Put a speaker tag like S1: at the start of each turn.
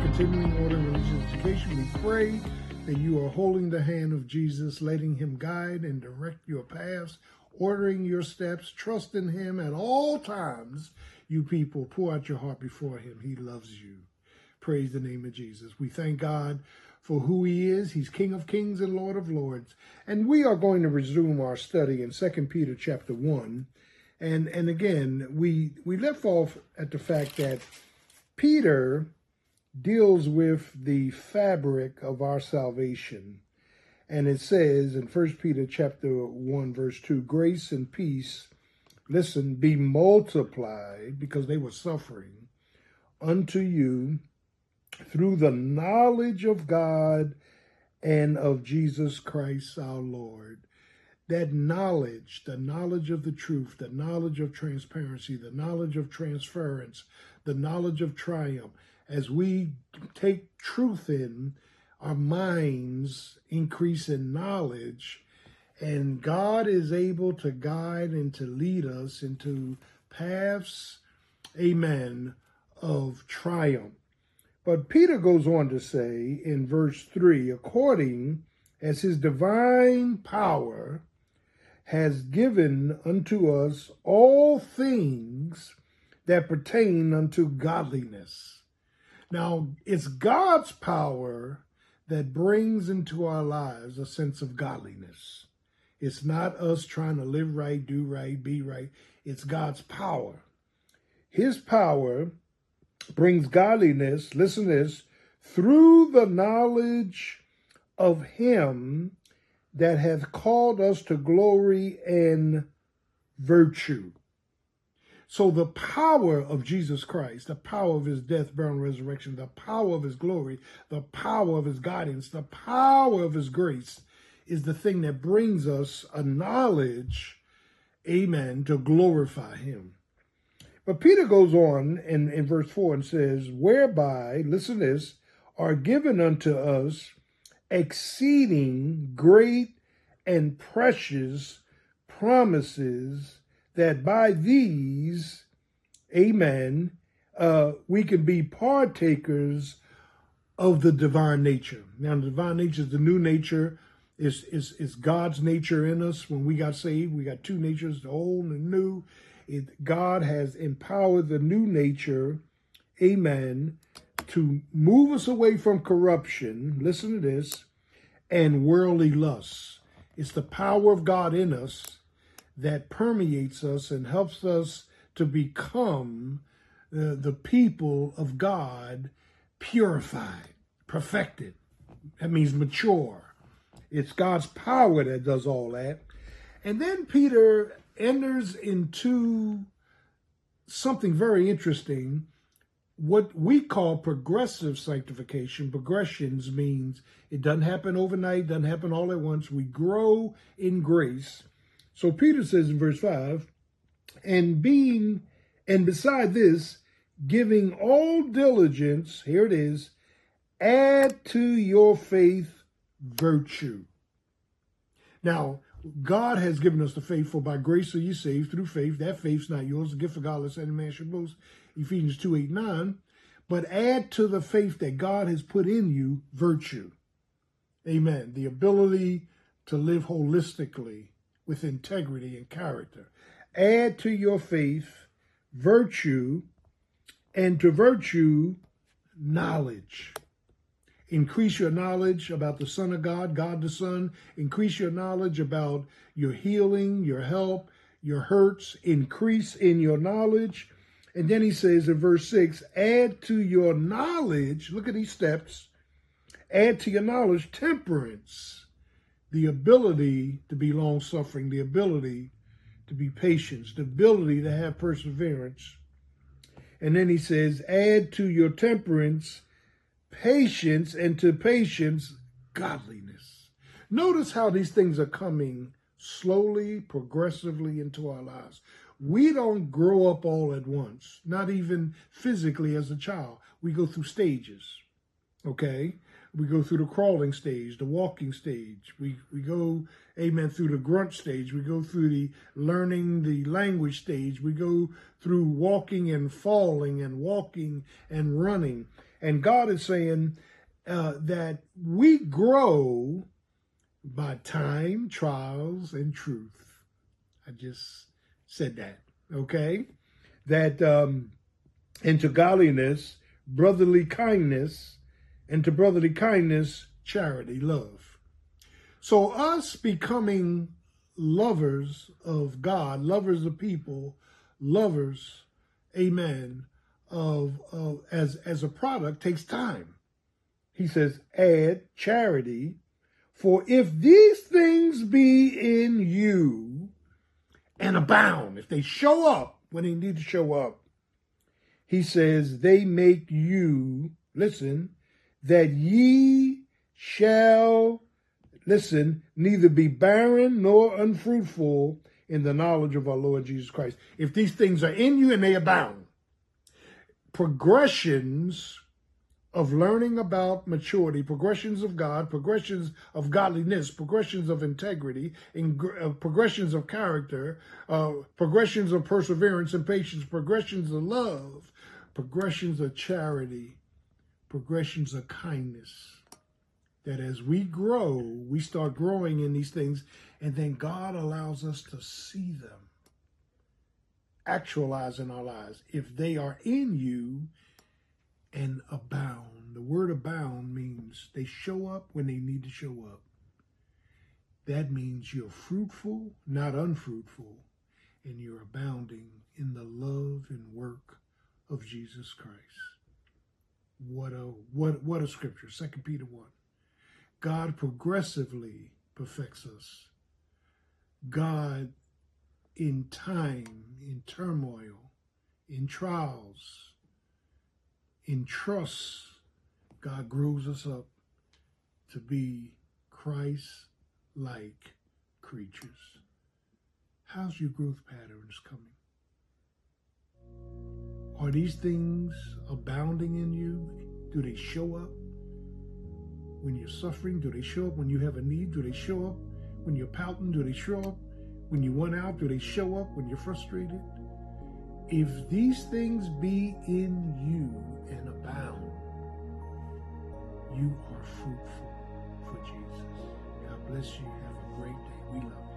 S1: continuing order in religious education. We pray that you are holding the hand of Jesus, letting him guide and direct your paths, ordering your steps, trust in him at all times. You people, pour out your heart before him. He loves you. Praise the name of Jesus. We thank God for who he is. He's King of Kings and Lord of Lords. And we are going to resume our study in 2 Peter chapter 1. And and again, we we left off at the fact that Peter deals with the fabric of our salvation. And it says in 1 Peter chapter 1 verse 2, grace and peace, listen, be multiplied because they were suffering unto you through the knowledge of God and of Jesus Christ our Lord. That knowledge, the knowledge of the truth, the knowledge of transparency, the knowledge of transference, the knowledge of triumph, as we take truth in, our minds increase in knowledge, and God is able to guide and to lead us into paths, amen, of triumph. But Peter goes on to say in verse 3 according as his divine power has given unto us all things that pertain unto godliness now, it's God's power that brings into our lives a sense of godliness. It's not us trying to live right, do right, be right. It's God's power. His power brings godliness, listen this, through the knowledge of him that hath called us to glory and virtue. So the power of Jesus Christ, the power of his death, burial, and resurrection, the power of his glory, the power of his guidance, the power of his grace is the thing that brings us a knowledge, amen, to glorify him. But Peter goes on in, in verse 4 and says, Whereby, listen this, are given unto us exceeding great and precious promises that by these, amen, uh, we can be partakers of the divine nature. Now, the divine nature is the new nature, is, is, is God's nature in us. When we got saved, we got two natures, the old and the new. It, God has empowered the new nature, amen, to move us away from corruption, listen to this, and worldly lusts. It's the power of God in us that permeates us and helps us to become uh, the people of God purified, perfected. That means mature. It's God's power that does all that. And then Peter enters into something very interesting. What we call progressive sanctification, progressions means it doesn't happen overnight, doesn't happen all at once. We grow in grace so Peter says in verse 5, and being, and beside this, giving all diligence, here it is, add to your faith virtue. Now, God has given us the faith, for by grace are you saved through faith. That faith's not yours, the gift of God, lest any man should boast. Ephesians 2, 8, 9. But add to the faith that God has put in you virtue. Amen. The ability to live holistically, with integrity and character. Add to your faith virtue, and to virtue, knowledge. Increase your knowledge about the Son of God, God the Son. Increase your knowledge about your healing, your help, your hurts. Increase in your knowledge. And then he says in verse 6 add to your knowledge, look at these steps, add to your knowledge temperance the ability to be long suffering, the ability to be patient, the ability to have perseverance. And then he says, add to your temperance patience, and to patience, godliness. Notice how these things are coming slowly, progressively into our lives. We don't grow up all at once, not even physically as a child. We go through stages, okay? we go through the crawling stage, the walking stage. We we go, amen, through the grunt stage. We go through the learning the language stage. We go through walking and falling and walking and running. And God is saying uh, that we grow by time, trials, and truth. I just said that, okay? That um, into godliness, brotherly kindness, and to brotherly kindness, charity, love. So, us becoming lovers of God, lovers of people, lovers, amen, of, of as, as a product takes time. He says, add charity, for if these things be in you and abound, if they show up when they need to show up, he says, they make you, listen, that ye shall, listen, neither be barren nor unfruitful in the knowledge of our Lord Jesus Christ. If these things are in you and they abound, progressions of learning about maturity, progressions of God, progressions of godliness, progressions of integrity, uh, progressions of character, uh, progressions of perseverance and patience, progressions of love, progressions of charity, progressions of kindness. That as we grow, we start growing in these things, and then God allows us to see them actualize in our lives. If they are in you and abound, the word abound means they show up when they need to show up. That means you're fruitful, not unfruitful, and you're abounding in the love and work of Jesus Christ. What a what what a scripture. Second Peter 1. God progressively perfects us. God in time, in turmoil, in trials, in trust, God grows us up to be Christ like creatures. How's your growth patterns coming? Are these things abounding in you? Do they show up when you're suffering? Do they show up when you have a need? Do they show up when you're pouting? Do they show up when you want out? Do they show up when you're frustrated? If these things be in you and abound, you are fruitful for Jesus. God bless you. Have a great day. We love you.